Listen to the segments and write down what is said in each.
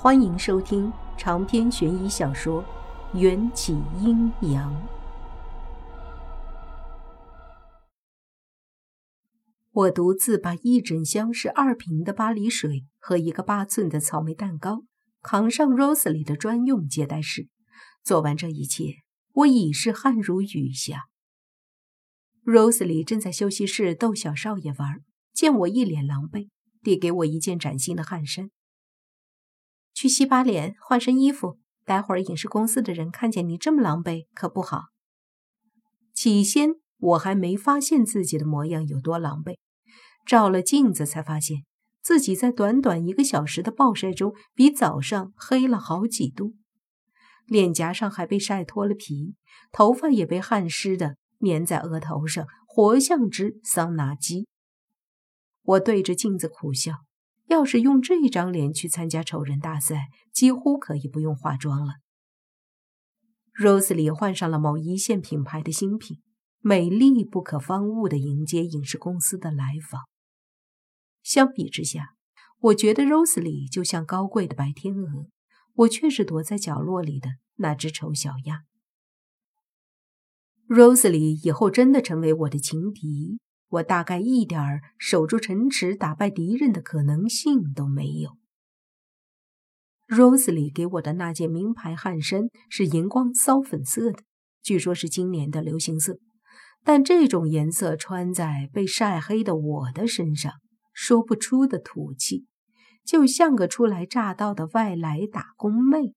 欢迎收听长篇悬疑小说《缘起阴阳》。我独自把一整箱是二瓶的巴黎水和一个八寸的草莓蛋糕扛上 Rosely 的专用接待室。做完这一切，我已是汗如雨下。Rosely 正在休息室逗小少爷玩，见我一脸狼狈，递给我一件崭新的汗衫。去洗把脸，换身衣服。待会儿影视公司的人看见你这么狼狈，可不好。起先我还没发现自己的模样有多狼狈，照了镜子才发现自己在短短一个小时的暴晒中，比早上黑了好几度。脸颊上还被晒脱了皮，头发也被汗湿的粘在额头上，活像只桑拿鸡。我对着镜子苦笑。要是用这张脸去参加丑人大赛，几乎可以不用化妆了。Rose 里换上了某一线品牌的新品，美丽不可方物地迎接影视公司的来访。相比之下，我觉得 Rose 里就像高贵的白天鹅，我却是躲在角落里的那只丑小鸭。Rose 里以后真的成为我的情敌。我大概一点儿守住城池、打败敌人的可能性都没有。Rose 里给我的那件名牌汗衫是荧光骚粉色的，据说是今年的流行色。但这种颜色穿在被晒黑的我的身上，说不出的土气，就像个初来乍到的外来打工妹。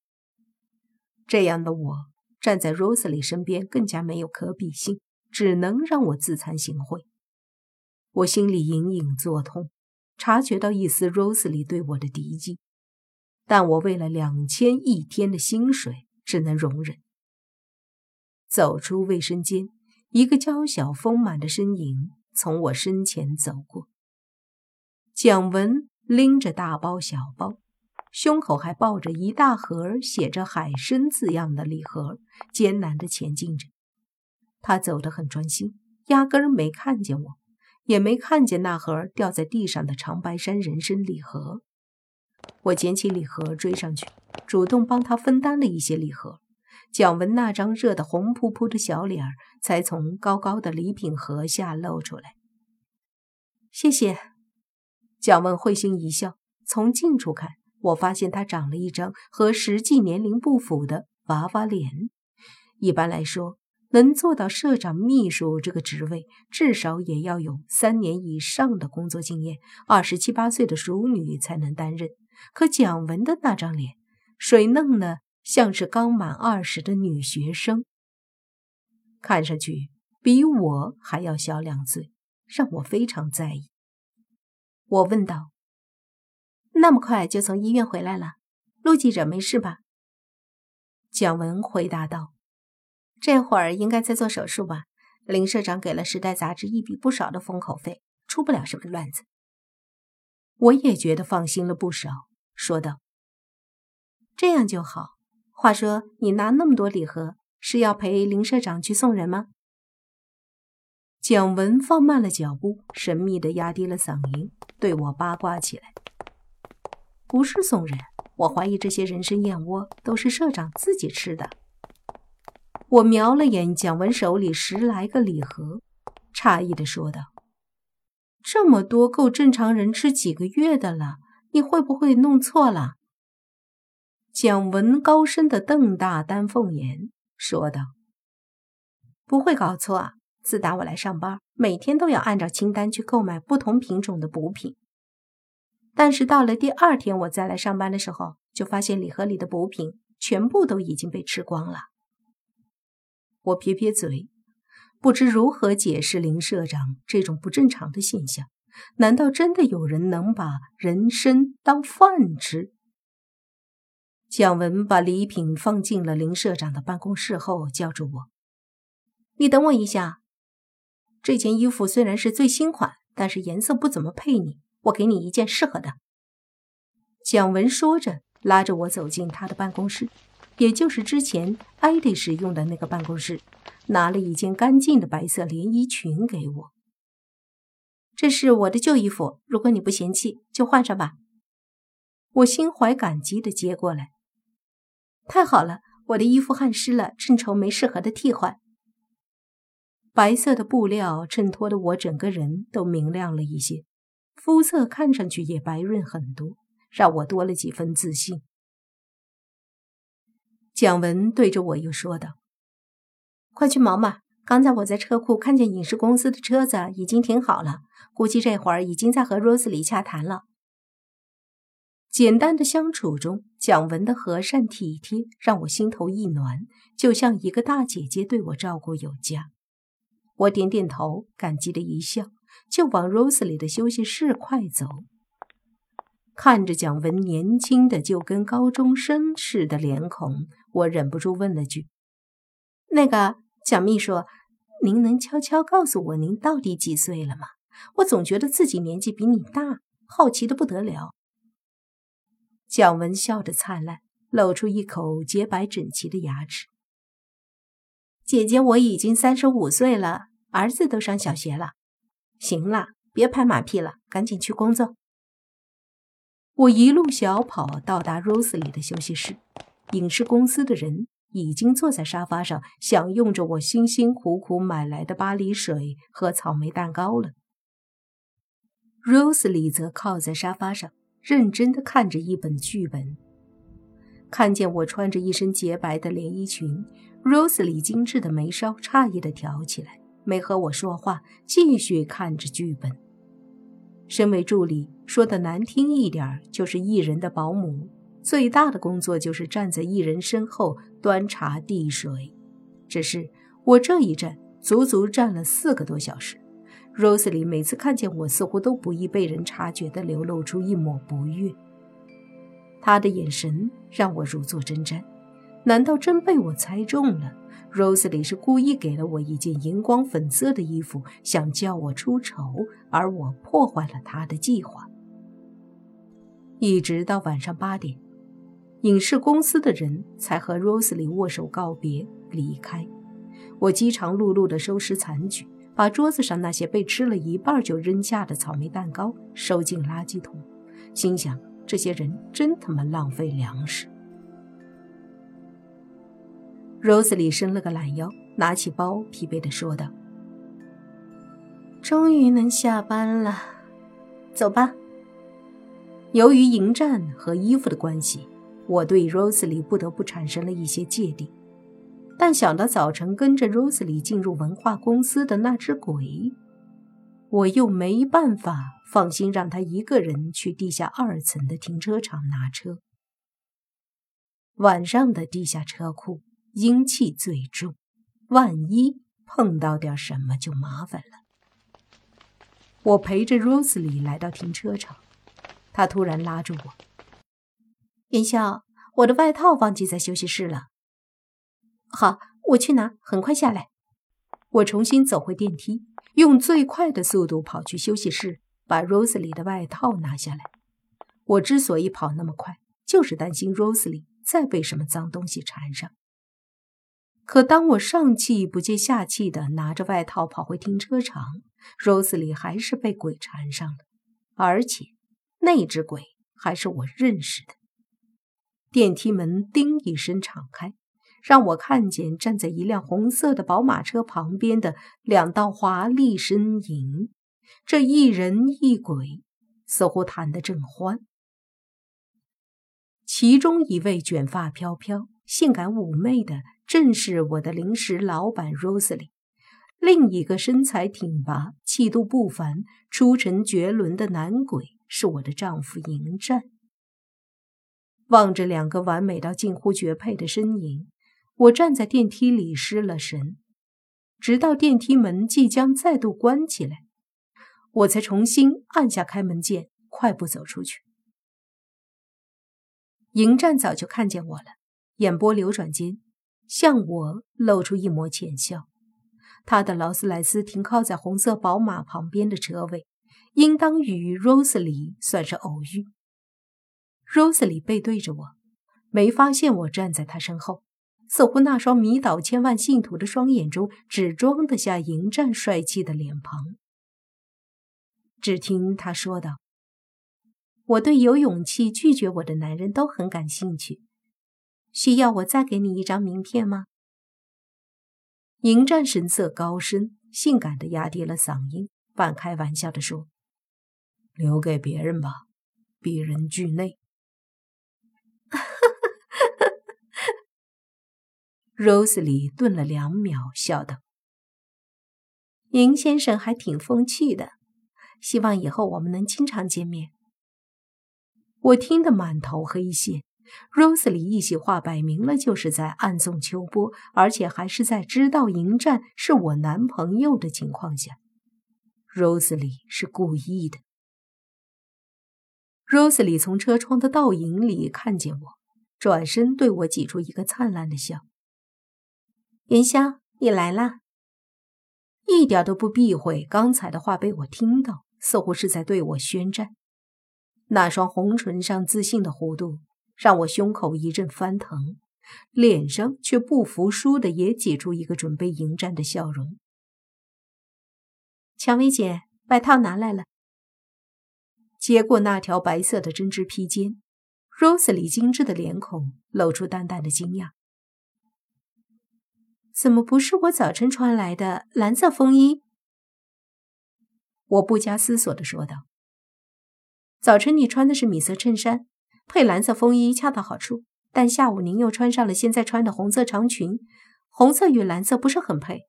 这样的我站在 Rose 里身边更加没有可比性，只能让我自惭形秽。我心里隐隐作痛，察觉到一丝 Rose 里对我的敌意，但我为了两千一天的薪水，只能容忍。走出卫生间，一个娇小丰满的身影从我身前走过。蒋文拎着大包小包，胸口还抱着一大盒写着“海参”字样的礼盒，艰难地前进着。他走得很专心，压根儿没看见我。也没看见那盒掉在地上的长白山人参礼盒。我捡起礼盒追上去，主动帮他分担了一些礼盒。蒋文那张热得红扑扑的小脸儿才从高高的礼品盒下露出来。谢谢。蒋文会心一笑。从近处看，我发现他长了一张和实际年龄不符的娃娃脸。一般来说。能做到社长秘书这个职位，至少也要有三年以上的工作经验，二十七八岁的熟女才能担任。可蒋文的那张脸，水嫩的像是刚满二十的女学生，看上去比我还要小两岁，让我非常在意。我问道：“那么快就从医院回来了？陆记者没事吧？”蒋文回答道。这会儿应该在做手术吧？林社长给了《时代》杂志一笔不少的封口费，出不了什么乱子。我也觉得放心了不少，说道：“这样就好。话说，你拿那么多礼盒，是要陪林社长去送人吗？”蒋文放慢了脚步，神秘地压低了嗓音，对我八卦起来：“不是送人，我怀疑这些人参燕窝都是社长自己吃的。”我瞄了眼蒋文手里十来个礼盒，诧异的说道：“这么多够正常人吃几个月的了，你会不会弄错了？”蒋文高深的瞪大丹凤眼，说道：“不会搞错啊。自打我来上班，每天都要按照清单去购买不同品种的补品。但是到了第二天我再来上班的时候，就发现礼盒里的补品全部都已经被吃光了。”我撇撇嘴，不知如何解释林社长这种不正常的现象。难道真的有人能把人参当饭吃？蒋文把礼品放进了林社长的办公室后，叫住我：“你等我一下。这件衣服虽然是最新款，但是颜色不怎么配你，我给你一件适合的。”蒋文说着，拉着我走进他的办公室。也就是之前艾迪使用的那个办公室，拿了一件干净的白色连衣裙给我。这是我的旧衣服，如果你不嫌弃，就换上吧。我心怀感激的接过来。太好了，我的衣服汗湿了，正愁没适合的替换。白色的布料衬托的我整个人都明亮了一些，肤色看上去也白润很多，让我多了几分自信。蒋文对着我又说道：“快去忙吧，刚才我在车库看见影视公司的车子已经停好了，估计这会儿已经在和 Rose 里洽谈了。”简单的相处中，蒋文的和善体贴让我心头一暖，就像一个大姐姐对我照顾有加。我点点头，感激的一笑，就往 Rose 里的休息室快走。看着蒋文年轻的就跟高中生似的脸孔，我忍不住问了句：“那个蒋秘书，您能悄悄告诉我您到底几岁了吗？我总觉得自己年纪比你大，好奇的不得了。”蒋文笑着灿烂，露出一口洁白整齐的牙齿。姐姐，我已经三十五岁了，儿子都上小学了。行了，别拍马屁了，赶紧去工作。我一路小跑到达 Rose 里的休息室，影视公司的人已经坐在沙发上，享用着我辛辛苦苦买来的巴黎水和草莓蛋糕了。Rose 里则靠在沙发上。认真的看着一本剧本，看见我穿着一身洁白的连衣裙，Rose 里精致的眉梢诧异的挑起来，没和我说话，继续看着剧本。身为助理，说的难听一点就是艺人的保姆，最大的工作就是站在艺人身后端茶递水。只是我这一站，足足站了四个多小时。Rose 里每次看见我，似乎都不易被人察觉的流露出一抹不悦。他的眼神让我如坐针毡。难道真被我猜中了？Rose 里是故意给了我一件荧光粉色的衣服，想叫我出丑，而我破坏了他的计划。一直到晚上八点，影视公司的人才和 Rose 里握手告别离开。我饥肠辘辘地收拾残局。把桌子上那些被吃了一半就扔下的草莓蛋糕收进垃圾桶，心想：这些人真他妈浪费粮食。Rose 里伸了个懒腰，拿起包，疲惫地说道：“终于能下班了，走吧。”由于迎战和衣服的关系，我对 Rose 里不得不产生了一些芥蒂。但想到早晨跟着 Rose 里进入文化公司的那只鬼，我又没办法放心让他一个人去地下二层的停车场拿车。晚上的地下车库阴气最重，万一碰到点什么就麻烦了。我陪着 Rose 里来到停车场，他突然拉住我：“云霄，我的外套忘记在休息室了。”好，我去拿，很快下来。我重新走回电梯，用最快的速度跑去休息室，把 Rose 里的外套拿下来。我之所以跑那么快，就是担心 Rosely 再被什么脏东西缠上。可当我上气不接下气的拿着外套跑回停车场，Rosely 还是被鬼缠上了，而且那只鬼还是我认识的。电梯门“叮”一声敞开。让我看见站在一辆红色的宝马车旁边的两道华丽身影，这一人一鬼似乎谈得正欢。其中一位卷发飘飘、性感妩媚的，正是我的临时老板 Rosely；另一个身材挺拔、气度不凡、出尘绝伦的男鬼是我的丈夫迎战。望着两个完美到近乎绝配的身影。我站在电梯里失了神，直到电梯门即将再度关起来，我才重新按下开门键，快步走出去。迎战早就看见我了，眼波流转间，向我露出一抹浅笑。他的劳斯莱斯停靠在红色宝马旁边的车位，应当与 Rose 里算是偶遇。Rose 里背对着我，没发现我站在他身后。似乎那双迷倒千万信徒的双眼中只装得下迎战帅气的脸庞。只听他说道：“我对有勇气拒绝我的男人都很感兴趣。需要我再给你一张名片吗？迎战神色高深，性感的压低了嗓音，半开玩笑的说：“留给别人吧，鄙人惧内。”Rose 里顿了两秒，笑道：“迎先生还挺风趣的，希望以后我们能经常见面。”我听得满头黑线。Rose 里一席话摆明了就是在暗送秋波，而且还是在知道迎战是我男朋友的情况下。Rose 里是故意的。Rose 里从车窗的倒影里看见我，转身对我挤出一个灿烂的笑。云霄，你来啦！一点都不避讳刚才的话被我听到，似乎是在对我宣战。那双红唇上自信的弧度。让我胸口一阵翻腾，脸上却不服输的也挤出一个准备迎战的笑容。蔷薇姐，外套拿来了。接过那条白色的针织披肩，Rose 里精致的脸孔露出淡淡的惊讶：“怎么不是我早晨穿来的蓝色风衣？”我不加思索的说道：“早晨你穿的是米色衬衫。”配蓝色风衣恰到好处，但下午您又穿上了现在穿的红色长裙，红色与蓝色不是很配，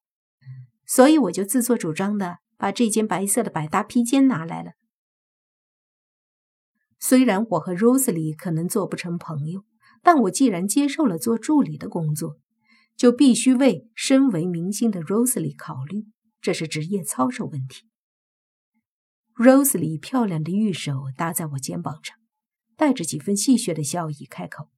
所以我就自作主张的把这件白色的百搭披肩拿来了。虽然我和 Rosely 可能做不成朋友，但我既然接受了做助理的工作，就必须为身为明星的 Rose 里考虑，这是职业操守问题。Rose 里漂亮的玉手搭在我肩膀上。带着几分戏谑的笑意开口：“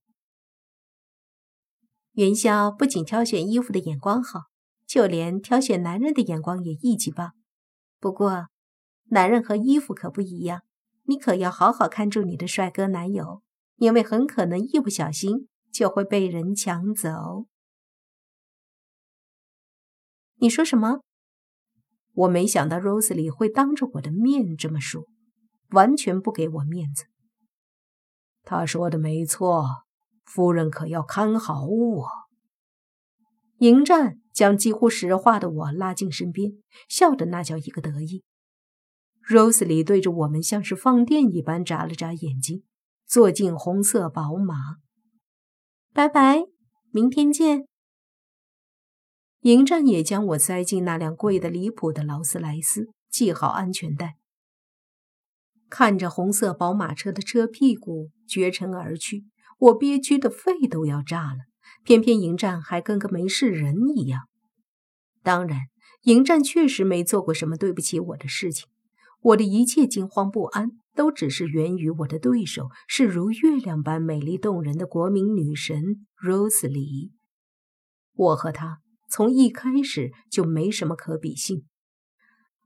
元宵不仅挑选衣服的眼光好，就连挑选男人的眼光也一级棒。不过，男人和衣服可不一样，你可要好好看住你的帅哥男友，因为很可能一不小心就会被人抢走。”你说什么？我没想到 Rose 里会当着我的面这么说，完全不给我面子。他说的没错，夫人可要看好我。迎战将几乎石化的我拉进身边，笑的那叫一个得意。Rose 里对着我们像是放电一般眨了眨眼睛，坐进红色宝马。拜拜，明天见。迎战也将我塞进那辆贵的离谱的劳斯莱斯，系好安全带。看着红色宝马车的车屁股绝尘而去，我憋屈的肺都要炸了。偏偏迎战还跟个没事人一样。当然，迎战确实没做过什么对不起我的事情。我的一切惊慌不安，都只是源于我的对手是如月亮般美丽动人的国民女神 Rose 里。我和她从一开始就没什么可比性。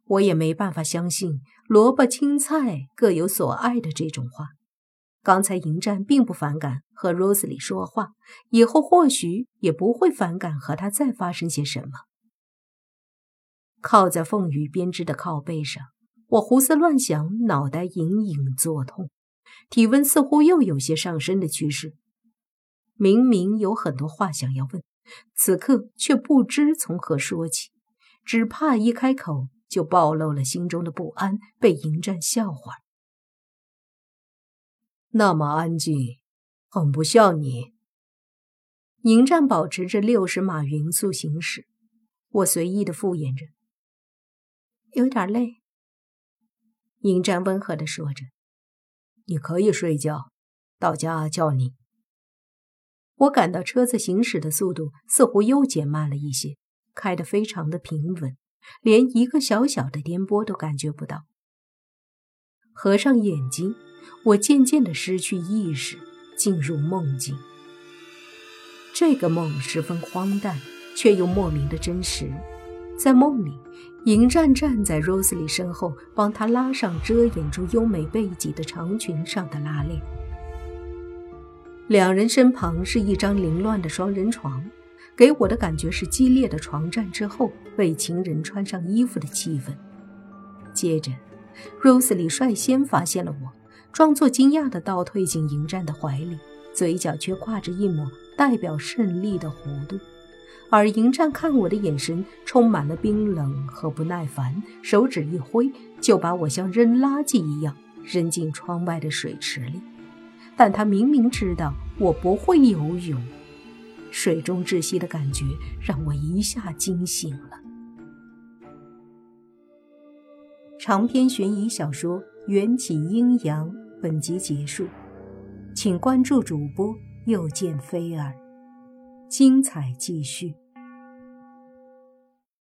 我也没办法相信萝卜青菜各有所爱的这种话。刚才迎战并不反感和 Rose 里说话，以后或许也不会反感和他再发生些什么。靠在凤羽编织的靠背上，我胡思乱想，脑袋隐隐作痛，体温似乎又有些上升的趋势。明明有很多话想要问，此刻却不知从何说起，只怕一开口。就暴露了心中的不安，被迎战笑话。那么安静，很不像你。迎战保持着六十码匀速行驶，我随意的敷衍着，有点累。迎战温和的说着：“你可以睡觉，到家叫你。”我感到车子行驶的速度似乎又减慢了一些，开得非常的平稳。连一个小小的颠簸都感觉不到。合上眼睛，我渐渐的失去意识，进入梦境。这个梦十分荒诞，却又莫名的真实。在梦里，迎战站在 Rose 里身后，帮她拉上遮掩住优美背脊的长裙上的拉链。两人身旁是一张凌乱的双人床。给我的感觉是激烈的床战之后为情人穿上衣服的气氛。接着，Rosely 率先发现了我，装作惊讶的倒退进迎战的怀里，嘴角却挂着一抹代表胜利的弧度。而迎战看我的眼神充满了冰冷和不耐烦，手指一挥，就把我像扔垃圾一样扔进窗外的水池里。但他明明知道我不会游泳，水中窒息的感觉让我一下惊醒了。长篇悬疑小说《缘起阴阳》本集结束，请关注主播又见菲儿，精彩继续。